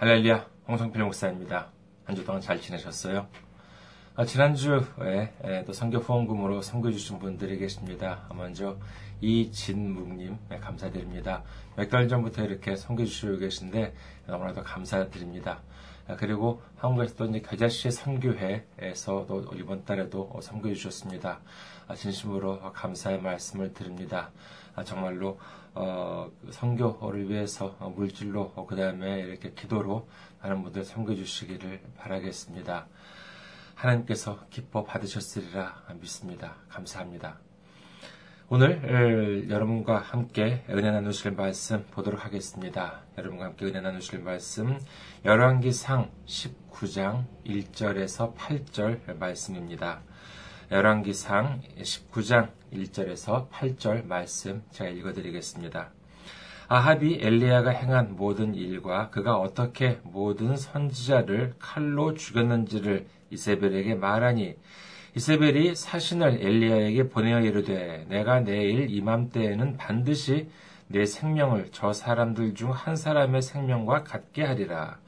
할렐루야, 홍성필 목사입니다. 한 주 동안 잘 지내셨어요? 아, 지난주에 에, 또 선교 후원금으로 선교해주신 분들이 계십니다. 먼저 이진묵님 네, 감사드립니다. 몇달 전부터 이렇게 선교해주시고 계신데 너무나도 감사드립니다. 아, 그리고 한국에서도 이제 겨자씨 선교회에서도 이번 달에도 선교해 주셨습니다. 아, 진심으로 감사의 말씀을 드립니다. 아, 정말로 어, 선교를 위해서 물질로 그 다음에 이렇게 기도로 많은 분들 섬겨 주시기를 바라겠습니다. 하나님께서 기뻐 받으셨으리라 믿습니다. 감사합니다. 오늘 여러분과 함께 은혜 나누실 말씀 보도록 하겠습니다. 여러분과 함께 은혜 나누실 말씀 열왕기상 19장 1절에서 8절 말씀입니다. 열왕기상 19장 1절에서 8절 말씀 제가 읽어드리겠습니다. 아합이 엘리야가 행한 모든 일과 그가 어떻게 모든 선지자를 칼로 죽였는지를 이세벨에게 말하니 이세벨이 사신을 엘리야에게 보내어 이르되 내가 내일 이맘때에는 반드시 내 생명을 저 사람들 중 한 사람의 생명과 같게 하리라.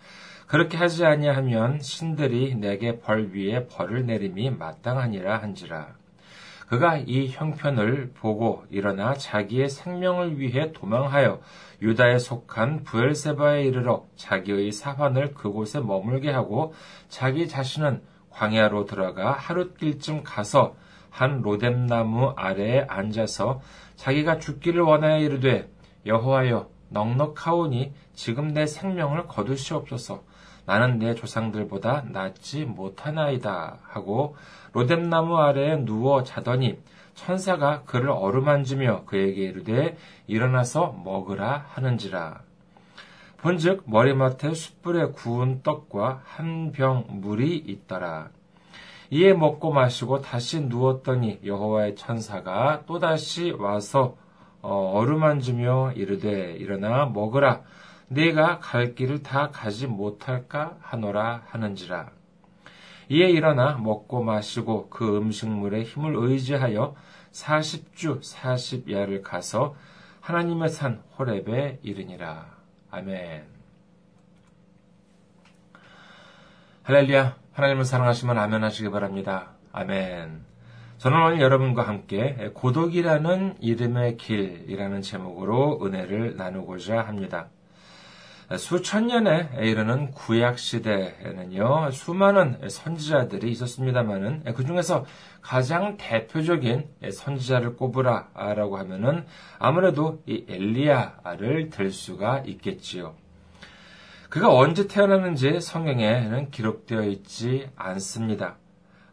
그렇게 하지 아니하면 신들이 내게 벌 위에 벌을 내림이 마땅하니라 한지라. 그가 이 형편을 보고 일어나 자기의 생명을 위해 도망하여 유다에 속한 부엘세바에 이르러 자기의 사환을 그곳에 머물게 하고 자기 자신은 광야로 들어가 하룻길쯤 가서 한 로뎀나무 아래에 앉아서 자기가 죽기를 원하여 이르되 여호와여 넉넉하오니 지금 내 생명을 거두시옵소서 나는 내 조상들보다 낫지 못하나이다 하고 로뎀나무 아래에 누워 자더니 천사가 그를 어루만지며 그에게 이르되 일어나서 먹으라 하는지라. 본즉 머리맡에 숯불에 구운 떡과 한 병 물이 있더라. 이에 먹고 마시고 다시 누웠더니 여호와의 천사가 또다시 와서 어, 어루만지며 이르되 일어나 먹으라 네가 갈 길을 다 가지 못할까 하노라 하는지라. 이에 일어나 먹고 마시고 그 음식물의 힘을 의지하여 40주 40야를 가서 하나님의 산 호렙에 이르니라. 아멘. 할렐루야. 하나님을 사랑하시면 아멘 하시기 바랍니다. 아멘. 저는 오늘 여러분과 함께 고독이라는 이름의 길이라는 제목으로 은혜를 나누고자 합니다. 수천 년에 이르는 구약 시대에는요 수많은 선지자들이 있었습니다만은 그 중에서 가장 대표적인 선지자를 꼽으라라고 하면은 아무래도 이 엘리야를 들 수가 있겠지요. 그가 언제 태어났는지 성경에는 기록되어 있지 않습니다.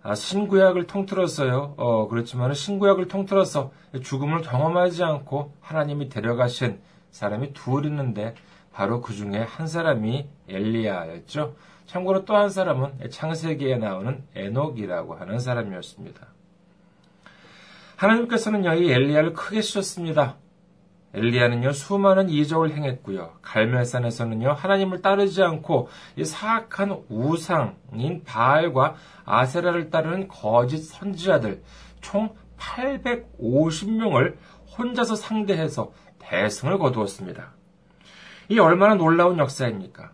아, 신구약을 통틀어서요, 어, 그렇지만 신구약을 통틀어서 죽음을 경험하지 않고 하나님이 데려가신 사람이 둘 있는데 바로 그 중에 한 사람이 엘리야였죠. 참고로 또 한 사람은 창세기에 나오는 에녹이라고 하는 사람이었습니다. 하나님께서는요, 이 엘리야를 크게 쓰셨습니다. 엘리야는요, 수많은 이적을 행했고요. 갈멜산에서는요, 하나님을 따르지 않고 이 사악한 우상인 바알과 아세라를 따르는 거짓 선지자들 총 850명을 혼자서 상대해서 대승을 거두었습니다. 이 얼마나 놀라운 역사입니까?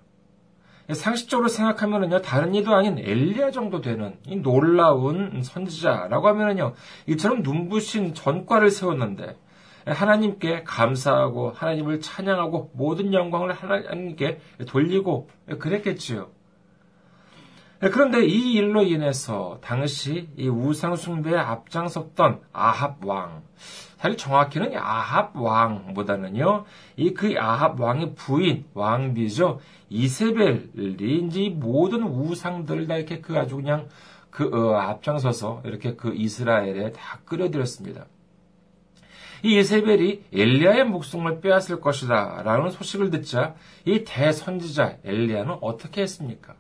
상식적으로 생각하면은요, 다른 이도 아닌 엘리야 정도 되는 이 놀라운 선지자라고 하면은요, 이처럼 눈부신 전과를 세웠는데, 하나님께 감사하고, 하나님을 찬양하고, 모든 영광을 하나님께 돌리고, 그랬겠지요. 그런데 이 일로 인해서 당시 이 우상 숭배에 앞장섰던 아합 왕, 사실 정확히는 아합 왕보다는요, 이 그 아합 왕의 부인, 왕비죠. 이세벨이 이제 모든 우상들을 다 이렇게 그 아주 그냥 그 어, 앞장서서 이렇게 그 이스라엘에 다 끌어들였습니다. 이 이세벨이 엘리야의 목숨을 빼앗을 것이다 라는 소식을 듣자 이 대선지자 엘리야는 어떻게 했습니까?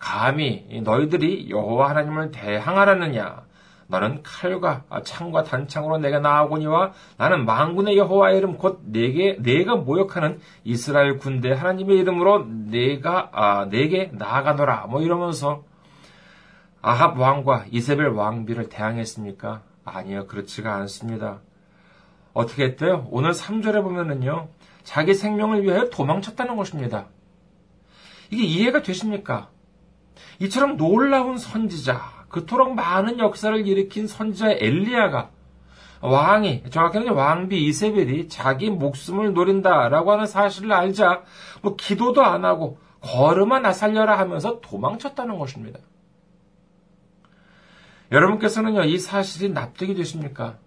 감히 너희들이 여호와 하나님을 대항하라느냐? 너는 칼과 창과 단창으로 내게 나아오거니와 나는 망군의 여호와의 이름 곧 내게 내가 모욕하는 이스라엘 군대 하나님의 이름으로 내가 아, 내게 나아가노라 뭐 이러면서 아합 왕과 이세벨 왕비를 대항했습니까? 아니요 그렇지가 않습니다. 어떻게 했대요? 오늘 3절에 보면은요 자기 생명을 위하여 도망쳤다는 것입니다. 이게 이해가 되십니까? 이처럼 놀라운 선지자, 그토록 많은 역사를 일으킨 선지자 엘리야가 왕이, 정확히는 왕비 이세벨이 자기 목숨을 노린다라고 하는 사실을 알자, 뭐 기도도 안 하고 걸음아 나 살려라 하면서 도망쳤다는 것입니다. 여러분께서는요, 이 사실이 납득이 되십니까?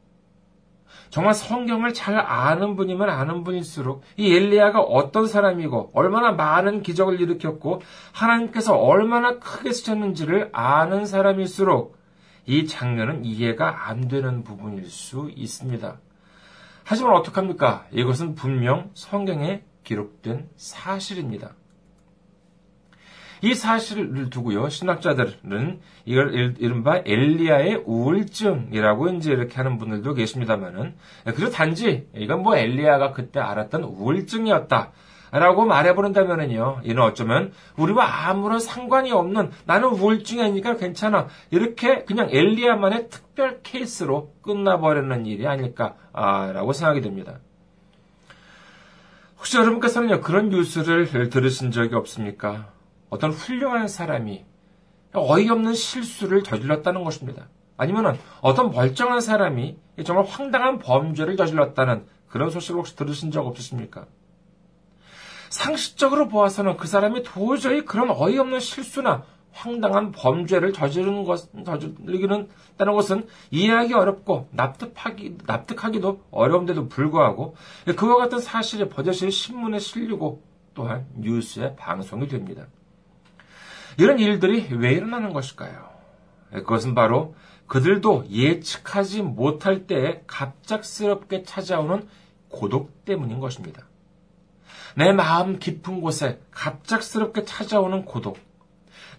정말 성경을 잘 아는 분이면 아는 분일수록 이 엘리야가 어떤 사람이고 얼마나 많은 기적을 일으켰고 하나님께서 얼마나 크게 쓰셨는지를 아는 사람일수록 이 장면은 이해가 안 되는 부분일 수 있습니다. 하지만 어떡합니까? 이것은 분명 성경에 기록된 사실입니다. 이 사실을 두고요, 신학자들은 이걸 이른바 엘리야의 우울증이라고 이제 이렇게 하는 분들도 계십니다만은, 그저 단지 이건 뭐 엘리야가 그때 알았던 우울증이었다. 라고 말해버린다면은요, 이는 어쩌면 우리와 아무런 상관이 없는 나는 우울증이 아니니까 괜찮아. 이렇게 그냥 엘리야만의 특별 케이스로 끝나버리는 일이 아닐까라고 생각이 됩니다. 혹시 여러분께서는요, 그런 뉴스를 들으신 적이 없습니까? 어떤 훌륭한 사람이 어이없는 실수를 저질렀다는 것입니다. 아니면 어떤 멀쩡한 사람이 정말 황당한 범죄를 저질렀다는 그런 소식을 혹시 들으신 적 없으십니까? 상식적으로 보아서는 그 사람이 도저히 그런 어이없는 실수나 황당한 범죄를 저지르는 것, 저지르기는 다는 것은 이해하기 어렵고 납득하기, 납득하기도 어려운데도 불구하고 그와 같은 사실이 버젓이 신문에 실리고 또한 뉴스에 방송이 됩니다. 이런 일들이 왜 일어나는 것일까요? 그것은 바로 그들도 예측하지 못할 때에 갑작스럽게 찾아오는 고독 때문인 것입니다. 내 마음 깊은 곳에 갑작스럽게 찾아오는 고독.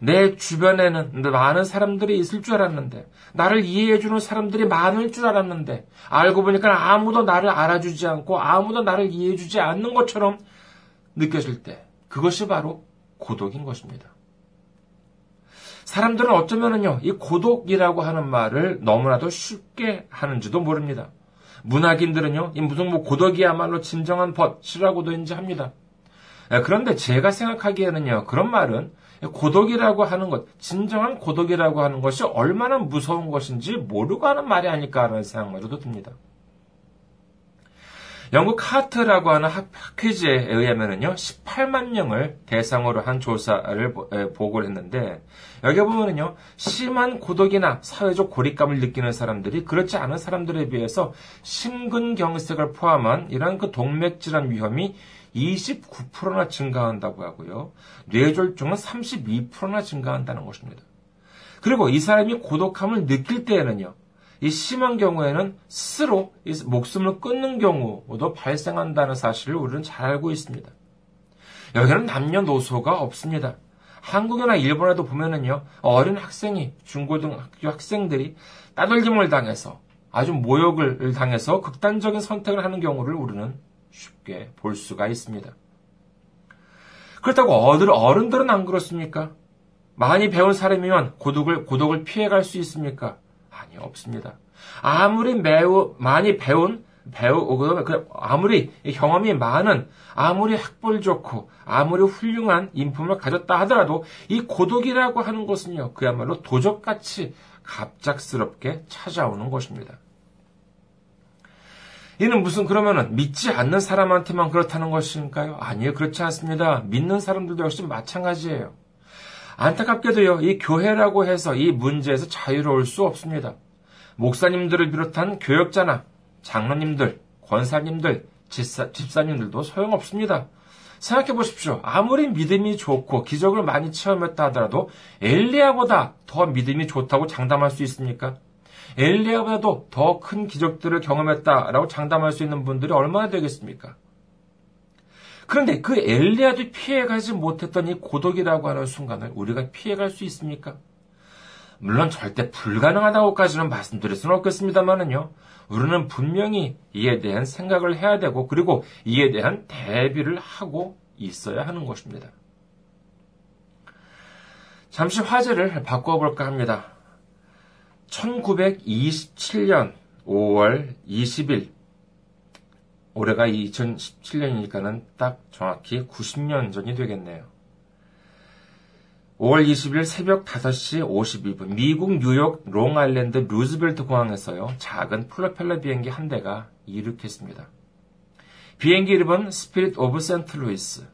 내 주변에는 많은 사람들이 있을 줄 알았는데, 나를 이해해주는 사람들이 많을 줄 알았는데, 알고 보니까 아무도 나를 알아주지 않고 아무도 나를 이해해주지 않는 것처럼 느껴질 때, 그것이 바로 고독인 것입니다. 사람들은 어쩌면은요, 이 고독이라고 하는 말을 너무나도 쉽게 하는지도 모릅니다. 문학인들은요, 이 무슨 뭐 고독이야말로 진정한 벗이라고도 인지 합니다. 예, 그런데 제가 생각하기에는요, 그런 말은 고독이라고 하는 것, 진정한 고독이라고 하는 것이 얼마나 무서운 것인지 모르고 하는 말이 아닐까라는 생각마저도 듭니다. 영국 하트라고 하는 학회지에 의하면은요, 18만 명을 대상으로 한 조사를 보고를 했는데, 여기 보면은요, 심한 고독이나 사회적 고립감을 느끼는 사람들이 그렇지 않은 사람들에 비해서 심근경색을 포함한 이러한 그 동맥질환 위험이 29%나 증가한다고 하고요. 뇌졸중은 32%나 증가한다는 것입니다. 그리고 이 사람이 고독함을 느낄 때에는요, 이 심한 경우에는 스스로 목숨을 끊는 경우도 발생한다는 사실을 우리는 잘 알고 있습니다. 여기는 남녀노소가 없습니다. 한국이나 일본에도 보면은요, 어린 학생이, 중고등학교 학생들이 따돌림을 당해서 아주 모욕을 당해서 극단적인 선택을 하는 경우를 우리는 쉽게 볼 수가 있습니다. 그렇다고 어른들은 안 그렇습니까? 많이 배운 사람이면 고독을, 고독을 피해갈 수 있습니까? 없습니다. 아무리 매우 많이 배운, 배우, 그, 아무리 경험이 많은, 아무리 학벌 좋고, 아무리 훌륭한 인품을 가졌다 하더라도 이 고독이라고 하는 것은요, 그야말로 도적같이 갑작스럽게 찾아오는 것입니다. 이는 무슨 그러면은 믿지 않는 사람한테만 그렇다는 것일까요? 아니요, 그렇지 않습니다. 믿는 사람들도 역시 마찬가지예요. 안타깝게도요, 이 교회라고 해서 이 문제에서 자유로울 수 없습니다. 목사님들을 비롯한 교역자나 장로님들, 권사님들, 집사, 집사님들도 소용없습니다. 생각해 보십시오. 아무리 믿음이 좋고 기적을 많이 체험했다 하더라도 엘리야보다 더 믿음이 좋다고 장담할 수 있습니까? 엘리야보다도 더 큰 기적들을 경험했다라고 장담할 수 있는 분들이 얼마나 되겠습니까? 그런데 그 엘리야도 피해가지 못했던 이 고독이라고 하는 순간을 우리가 피해갈 수 있습니까? 물론 절대 불가능하다고까지는 말씀드릴 수는 없겠습니다만은요. 우리는 분명히 이에 대한 생각을 해야 되고 그리고 이에 대한 대비를 하고 있어야 하는 것입니다. 잠시 화제를 바꿔볼까 합니다. 1927년 5월 20일 올해가 2017년이니까는 딱 정확히 90년 전이 되겠네요. 5월 20일 새벽 5시 52분 미국 뉴욕 롱아일랜드 루즈벨트 공항에서요 작은 프로펠러 비행기 한 대가 이륙했습니다. 비행기 이름은 스피릿 오브 센트 루이스.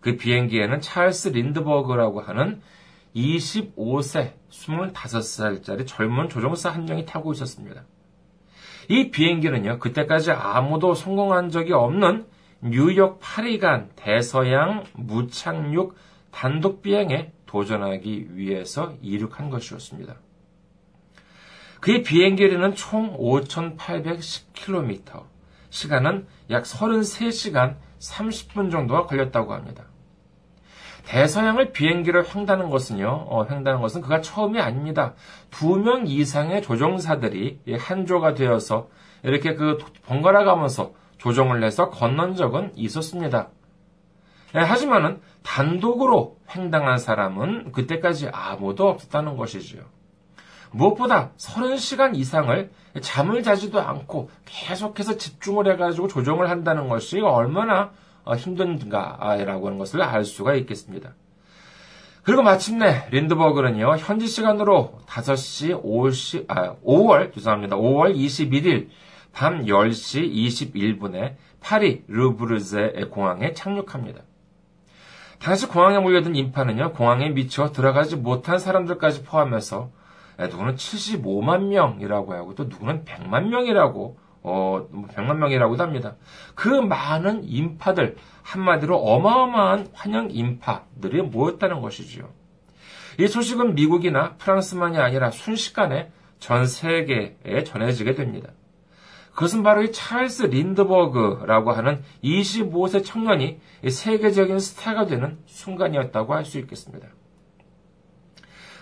그 비행기에는 찰스 린드버그라고 하는 25세, 25살짜리 젊은 조종사 한 명이 타고 있었습니다. 이 비행기는요, 그때까지 아무도 성공한 적이 없는 뉴욕 파리 간 대서양 무착륙 단독 비행에 도전하기 위해서 이륙한 것이었습니다. 그의 비행거리는 총 5,810km, 시간은 약 33시간 30분 정도가 걸렸다고 합니다. 대서양을 비행기로 횡다는 것은요, 어, 횡다는 것은 그가 처음이 아닙니다. 두 명 이상의 조종사들이 한조가 되어서 이렇게 그 번갈아 가면서 조종을 해서 건넌 적은 있었습니다. 네, 하지만은 단독으로 횡당한 사람은 그때까지 아무도 없었다는 것이지요. 무엇보다 30시간 이상을 잠을 자지도 않고 계속해서 집중을 해가지고 조정을 한다는 것이 얼마나 어, 힘든가라고 하는 것을 알 수가 있겠습니다. 그리고 마침내 린드버그는요, 현지 시간으로 5시 50, 아, 5월, 죄송합니다. 5월 21일 밤 10시 21분에 파리 르브르제 공항에 착륙합니다. 당시 공항에 몰려든 인파는요, 공항에 미쳐 들어가지 못한 사람들까지 포함해서 누구는 75만 명이라고 하고 또 누구는 100만 명이라고 어 100만 뭐 명이라고도 합니다. 그 많은 인파들 한마디로 어마어마한 환영 인파들이 모였다는 것이지요. 이 소식은 미국이나 프랑스만이 아니라 순식간에 전 세계에 전해지게 됩니다. 그것은 바로 이 찰스 린드버그라고 하는 25세 청년이 세계적인 스타가 되는 순간이었다고 할 수 있겠습니다.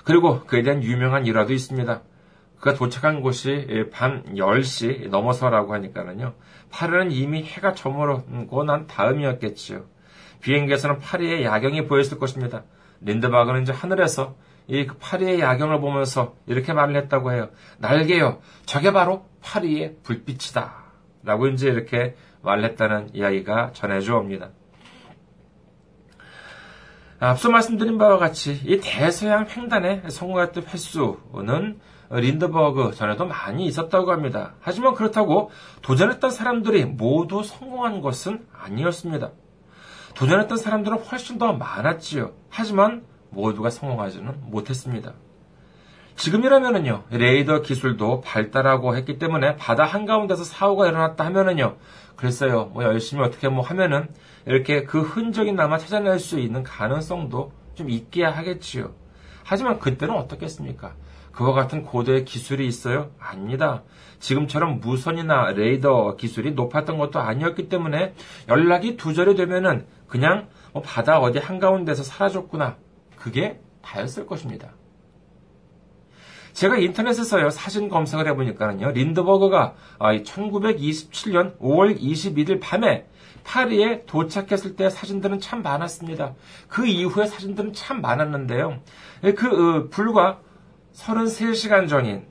그리고 그에 대한 유명한 일화도 있습니다. 그가 도착한 곳이 밤 10시 넘어서라고 하니까는요. 파리는 이미 해가 저물고 난 다음이었겠지요. 비행기에서는 파리의 야경이 보였을 것입니다. 린드바그는 이제 하늘에서 이그 파리의 야경을 보면서 이렇게 말을 했다고 해요. 날개요. 저게 바로 파리의 불빛이다. 라고 이제 이렇게 말했다는 이야기가 전해져 옵니다. 앞서 말씀드린 바와 같이 이 대서양 횡단에 성공했던 횟수는 린드버그 전에도 많이 있었다고 합니다. 하지만 그렇다고 도전했던 사람들이 모두 성공한 것은 아니었습니다. 도전했던 사람들은 훨씬 더 많았지요. 하지만 모두가 성공하지는 못했습니다. 지금이라면은요, 레이더 기술도 발달하고 했기 때문에 바다 한가운데서 사고가 일어났다 하면은요, 그랬어요. 뭐 열심히 어떻게 뭐 하면은 이렇게 그 흔적이 남아 찾아낼 수 있는 가능성도 좀 있게 하겠지요. 하지만 그때는 어떻겠습니까? 그와 같은 고도의 기술이 있어요? 아닙니다. 지금처럼 무선이나 레이더 기술이 높았던 것도 아니었기 때문에 연락이 두절이 되면은 그냥 뭐 바다 어디 한가운데서 사라졌구나. 그게 다였을 것입니다. 제가 인터넷에서요, 사진 검색을 해보니까는요, 린드버그가 1927년 5월 21일 밤에 파리에 도착했을 때 사진들은 참 많았습니다. 그 이후에 사진들은 참 많았는데요. 그, 어, 불과 33시간 전인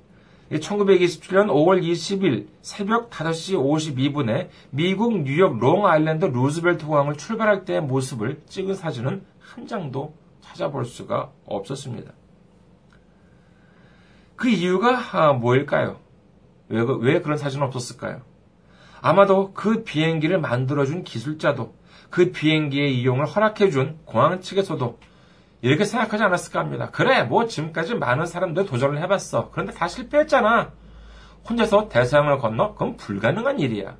1927년 5월 20일 새벽 5시 52분에 미국 뉴욕 롱아일랜드 루즈벨트 공항을 출발할 때의 모습을 찍은 사진은 한 장도 찾아볼 수가 없었습니다. 그 이유가 아, 뭐일까요? 왜, 왜 그런 사진은 없었을까요? 아마도 그 비행기를 만들어준 기술자도 그 비행기의 이용을 허락해준 공항 측에서도 이렇게 생각하지 않았을까 합니다. 그래, 뭐 지금까지 많은 사람들 도전을 해봤어. 그런데 다 실패했잖아. 혼자서 대서양을 건너? 그건 불가능한 일이야.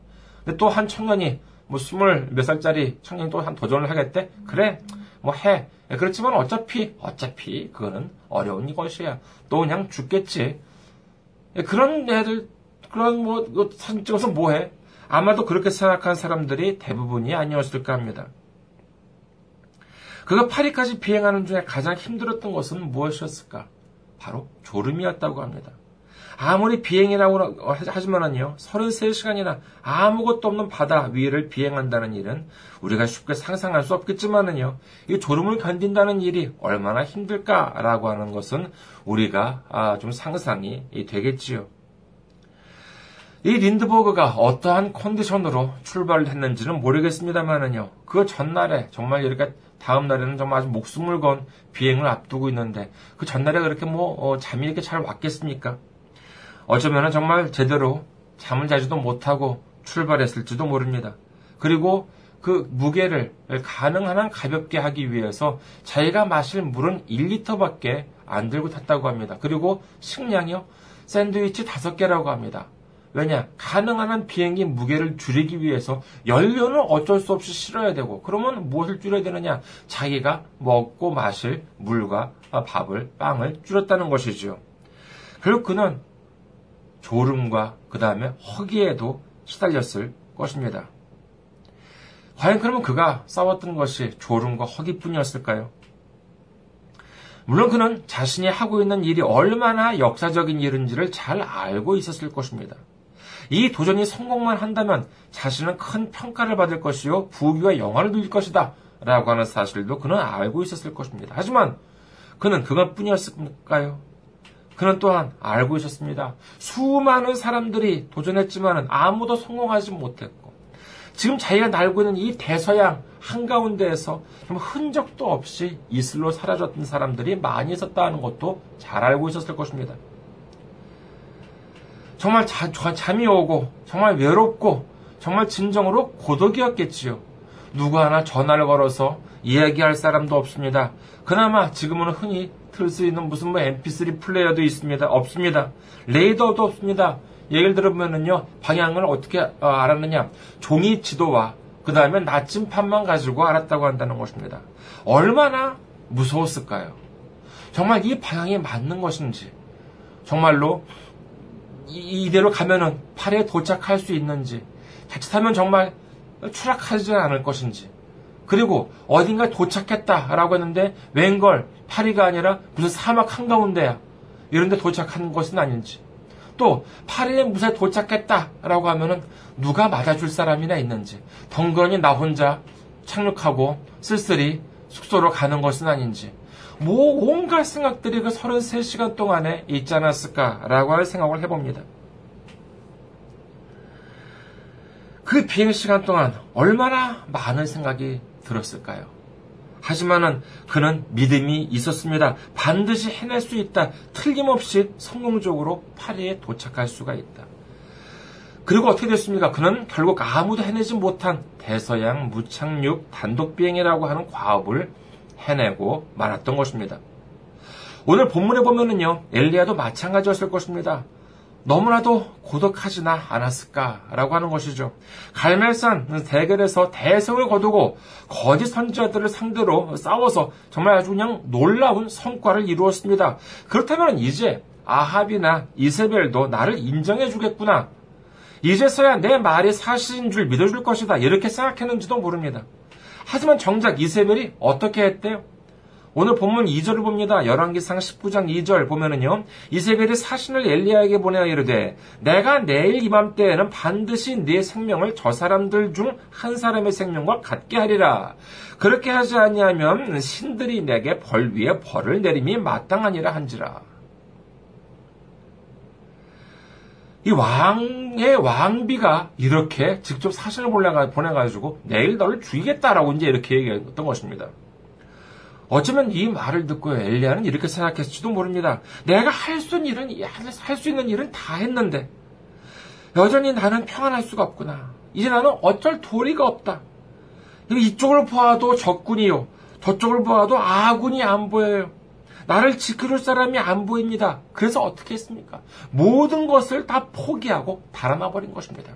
근데 또 한 청년이 뭐 스물 몇 살짜리 청년이 또 한 도전을 하겠대? 그래, 뭐 해. 예, 그렇지만 어차피, 어차피, 그거는 어려운 것이야. 또 그냥 죽겠지. 예, 그런 애들, 그런 뭐, 사진 찍어서 뭐 해? 아마도 그렇게 생각한 사람들이 대부분이 아니었을까 합니다. 그가 파리까지 비행하는 중에 가장 힘들었던 것은 무엇이었을까? 바로 졸음이었다고 합니다. 아무리 비행이라고 하지만은요, 33시간이나 아무것도 없는 바다 위를 비행한다는 일은 우리가 쉽게 상상할 수 없겠지만은요, 이 졸음을 견딘다는 일이 얼마나 힘들까라고 하는 것은 우리가 아, 좀 상상이 되겠지요. 이 린드버그가 어떠한 컨디션으로 출발을 했는지는 모르겠습니다만은요. 그 전날에 정말 이렇게 다음 날에는 정말 아주 목숨을 건 비행을 앞두고 있는데 그 전날에 그렇게 뭐 어, 잠이 이렇게 잘 왔겠습니까? 어쩌면은 정말 제대로 잠을 자지도 못하고 출발했을지도 모릅니다. 그리고 그 무게를 가능한 한 가볍게 하기 위해서 자기가 마실 물은 1리터밖에 안 들고 탔다고 합니다. 그리고 식량이요. 샌드위치 5개라고 합니다. 왜냐? 가능한 한 비행기 무게를 줄이기 위해서 연료는 어쩔 수 없이 실어야 되고, 그러면 무엇을 줄여야 되느냐? 자기가 먹고 마실 물과 밥을, 빵을 줄였다는 것이죠. 결국 그는 졸음과 그 다음에 허기에도 시달렸을 것입니다. 과연 그러면 그가 싸웠던 것이 졸음과 허기뿐이었을까요? 물론 그는 자신이 하고 있는 일이 얼마나 역사적인 일인지를 잘 알고 있었을 것입니다. 이 도전이 성공만 한다면 자신은 큰 평가를 받을 것이요 부귀와 영화를 누릴 것이다 라고 하는 사실도 그는 알고 있었을 것입니다. 하지만 그는 그것뿐이었을까요? 그는 또한 알고 있었습니다. 수많은 사람들이 도전했지만 아무도 성공하지 못했고 지금 자기가 날고 있는 이 대서양 한가운데에서 흔적도 없이 이슬로 사라졌던 사람들이 많이 있었다는 것도 잘 알고 있었을 것입니다. 정말 자, 잠이 오고 정말 외롭고 정말 진정으로 고독이었겠지요. 누구 하나 전화를 걸어서 이야기할 사람도 없습니다. 그나마 지금은 흔히 틀 수 있는 무슨 뭐 mp3 플레이어도 있습니다. 없습니다. 레이더도 없습니다. 예를 들면은요 방향을 어떻게 어, 알았느냐 종이 지도와 그 다음에 나침판만 가지고 알았다고 한다는 것입니다. 얼마나 무서웠을까요? 정말 이 방향이 맞는 것인지 정말로 이대로 가면은 팔에 도착할 수 있는지, 자칫하면 정말 추락하지 않을 것인지, 그리고 어딘가 도착했다라고 했는데 웬걸 파리가 아니라 무슨 사막 한가운데야. 이런데 도착한 것은 아닌지. 또 파리에 무사히 도착했다라고 하면은 누가 맞아줄 사람이나 있는지. 덩그러니 나 혼자 착륙하고 쓸쓸히 숙소로 가는 것은 아닌지. 뭐 온갖 생각들이 그 33시간 동안에 있지 않았을까라고 할 생각을 해봅니다. 그 비행 시간 동안 얼마나 많은 생각이 들었을까요? 하지만은 그는 믿음이 있었습니다. 반드시 해낼 수 있다. 틀림없이 성공적으로 파리에 도착할 수가 있다. 그리고 어떻게 됐습니까? 그는 결국 아무도 해내지 못한 대서양 무착륙 단독 비행이라고 하는 과업을 해내고 말았던 것입니다. 오늘 본문에 보면은요, 엘리야도 마찬가지였을 것입니다. 너무나도 고독하지나 않았을까라고 하는 것이죠. 갈멜산 대결에서 대성을 거두고 거짓 선지자들을 상대로 싸워서 정말 아주 그냥 놀라운 성과를 이루었습니다. 그렇다면 이제 아합이나 이세벨도 나를 인정해 주겠구나. 이제서야 내 말이 사실인 줄 믿어줄 것이다. 이렇게 생각했는지도 모릅니다. 하지만 정작 이세벨이 어떻게 했대요? 오늘 본문 2절을 봅니다. 열왕기상 19장 2절 보면은요. 이세벨이 사신을 엘리야에게 보내어 이르되 내가 내일 이맘때에는 반드시 네 생명을 저 사람들 중 한 사람의 생명과 같게 하리라. 그렇게 하지 아니하면 신들이 내게 벌 위에 벌을 내림이 마땅하니라 한지라. 이 왕의 왕비가 이렇게 직접 사신을 보내가지고 내일 너를 죽이겠다라고 이제 이렇게 얘기했던 것입니다. 어쩌면 이 말을 듣고 엘리야는 이렇게 생각했을지도 모릅니다. 내가 할 수 있는 일은 할 수 있는 일은 다 했는데 여전히 나는 평안할 수가 없구나. 이제 나는 어쩔 도리가 없다. 이쪽을 보아도 적군이요. 저쪽을 보아도 아군이 안 보여요. 나를 지켜줄 사람이 안 보입니다. 그래서 어떻게 했습니까? 모든 것을 다 포기하고 달아나 버린 것입니다.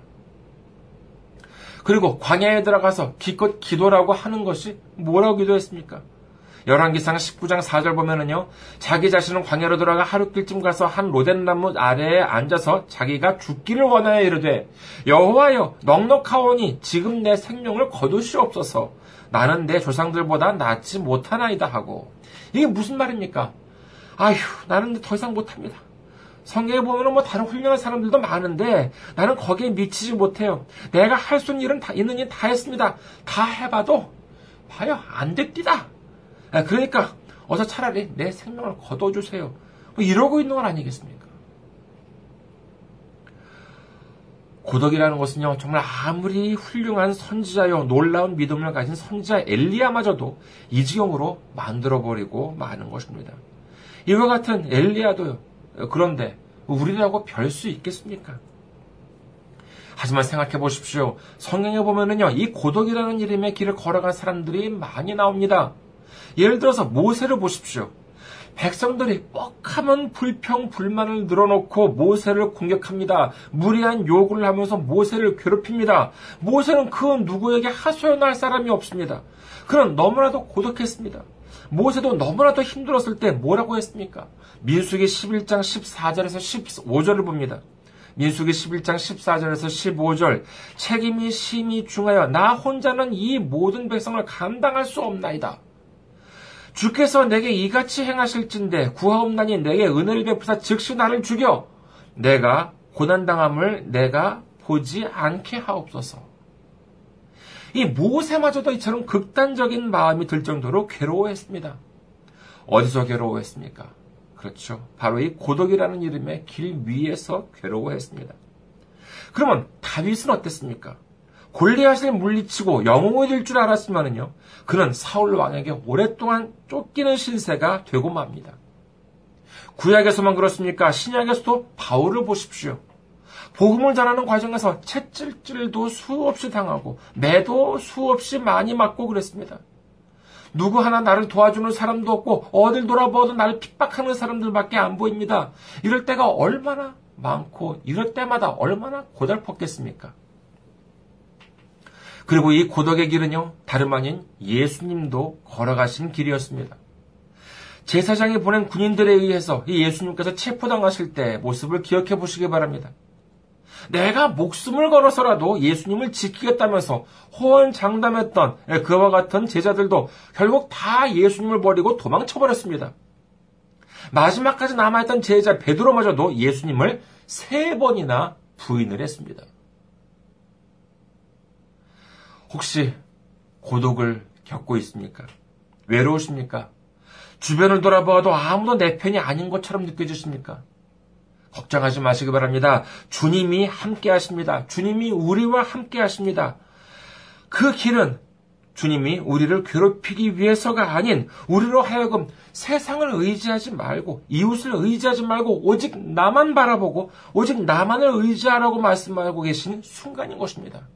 그리고 광야에 들어가서 기껏 기도라고 하는 것이 뭐라고 기도했습니까? 열왕기상 19장 4절 보면은요, 자기 자신은 광야로 들어가 하루 길쯤 가서 한 로덴 나무 아래에 앉아서 자기가 죽기를 원하여 이르되, 여호와여, 넉넉하오니 지금 내 생명을 거두시옵소서. 나는 내 조상들보다 낫지 못하나이다 하고. 이게 무슨 말입니까? 아휴, 나는 더 이상 못합니다. 성경에 보면 뭐 다른 훌륭한 사람들도 많은데 나는 거기에 미치지 못해요. 내가 할 수 있는 일은 다, 있는 일 다 했습니다. 다 해봐도 봐요 안 됩니다. 아, 그러니까 어서 차라리 내 생명을 거둬주세요. 뭐 이러고 있는 건 아니겠습니까? 고독이라는 것은요, 정말 아무리 훌륭한 선지자요, 놀라운 믿음을 가진 선지자 엘리야마저도 이 지경으로 만들어버리고 마는 것입니다. 이와 같은 엘리야도요, 그런데 우리라고 별 수 있겠습니까? 하지만 생각해 보십시오. 성경에 보면은요, 이 고독이라는 이름의 길을 걸어간 사람들이 많이 나옵니다. 예를 들어서 모세를 보십시오. 백성들이 뻑하면 불평, 불만을 늘어놓고 모세를 공격합니다. 무리한 요구를 하면서 모세를 괴롭힙니다. 모세는 그 누구에게 하소연할 사람이 없습니다. 그는 너무나도 고독했습니다. 모세도 너무나도 힘들었을 때 뭐라고 했습니까? 민수기 11장 14절에서 15절을 봅니다. 민수기 11장 14절에서 15절 책임이 심히 중하여 나 혼자는 이 모든 백성을 감당할 수 없나이다. 주께서 내게 이같이 행하실진데 구하옵나니 내게 은혜를 베푸사 즉시 나를 죽여 내가 고난당함을 내가 보지 않게 하옵소서. 이 모세마저도 이처럼 극단적인 마음이 들 정도로 괴로워했습니다. 어디서 괴로워했습니까? 그렇죠. 바로 이 고독이라는 이름의 길 위에서 괴로워했습니다. 그러면 다윗은 어땠습니까? 골리앗을 물리치고 영웅이 될 줄 알았으면요. 그는 사울 왕에게 오랫동안 쫓기는 신세가 되고 맙니다. 구약에서만 그렇습니까? 신약에서도 바울을 보십시오. 복음을 전하는 과정에서 채찔질도 수없이 당하고 매도 수없이 많이 맞고 그랬습니다. 누구 하나 나를 도와주는 사람도 없고 어딜 돌아봐도 나를 핍박하는 사람들밖에 안 보입니다. 이럴 때가 얼마나 많고 이럴 때마다 얼마나 고달팠겠습니까? 그리고 이 고독의 길은요, 다름 아닌 예수님도 걸어가신 길이었습니다. 제사장이 보낸 군인들에 의해서 이 예수님께서 체포당하실 때 모습을 기억해 보시기 바랍니다. 내가 목숨을 걸어서라도 예수님을 지키겠다면서 호언장담했던 그와 같은 제자들도 결국 다 예수님을 버리고 도망쳐버렸습니다. 마지막까지 남아있던 제자 베드로마저도 예수님을 세 번이나 부인을 했습니다. 혹시 고독을 겪고 있습니까? 외로우십니까? 주변을 돌아보아도 아무도 내 편이 아닌 것처럼 느껴지십니까? 걱정하지 마시기 바랍니다. 주님이 함께 하십니다. 주님이 우리와 함께 하십니다. 그 길은 주님이 우리를 괴롭히기 위해서가 아닌 우리로 하여금 세상을 의지하지 말고 이웃을 의지하지 말고 오직 나만 바라보고 오직 나만을 의지하라고 말씀하고 계신 순간인 것입니다.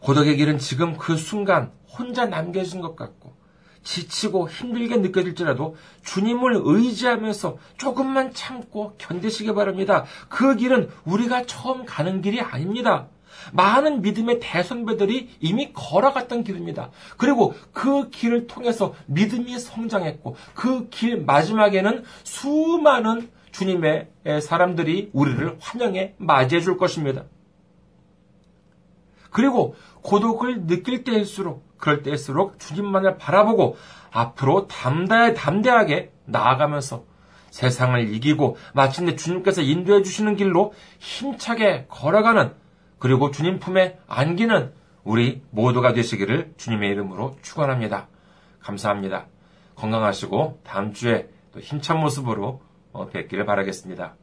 고독의 길은 지금 그 순간 혼자 남겨진 것 같고 지치고 힘들게 느껴질지라도 주님을 의지하면서 조금만 참고 견디시기 바랍니다. 그 길은 우리가 처음 가는 길이 아닙니다. 많은 믿음의 대선배들이 이미 걸어갔던 길입니다. 그리고 그 길을 통해서 믿음이 성장했고 그 길 마지막에는 수많은 주님의 사람들이 우리를 환영해 맞이해 줄 것입니다. 그리고 고독을 느낄 때일수록 그럴 때일수록 주님만을 바라보고 앞으로 담대, 담대하게 나아가면서 세상을 이기고 마침내 주님께서 인도해 주시는 길로 힘차게 걸어가는 그리고 주님 품에 안기는 우리 모두가 되시기를 주님의 이름으로 축원합니다. 감사합니다. 건강하시고 다음 주에 또 힘찬 모습으로 어, 뵙기를 바라겠습니다.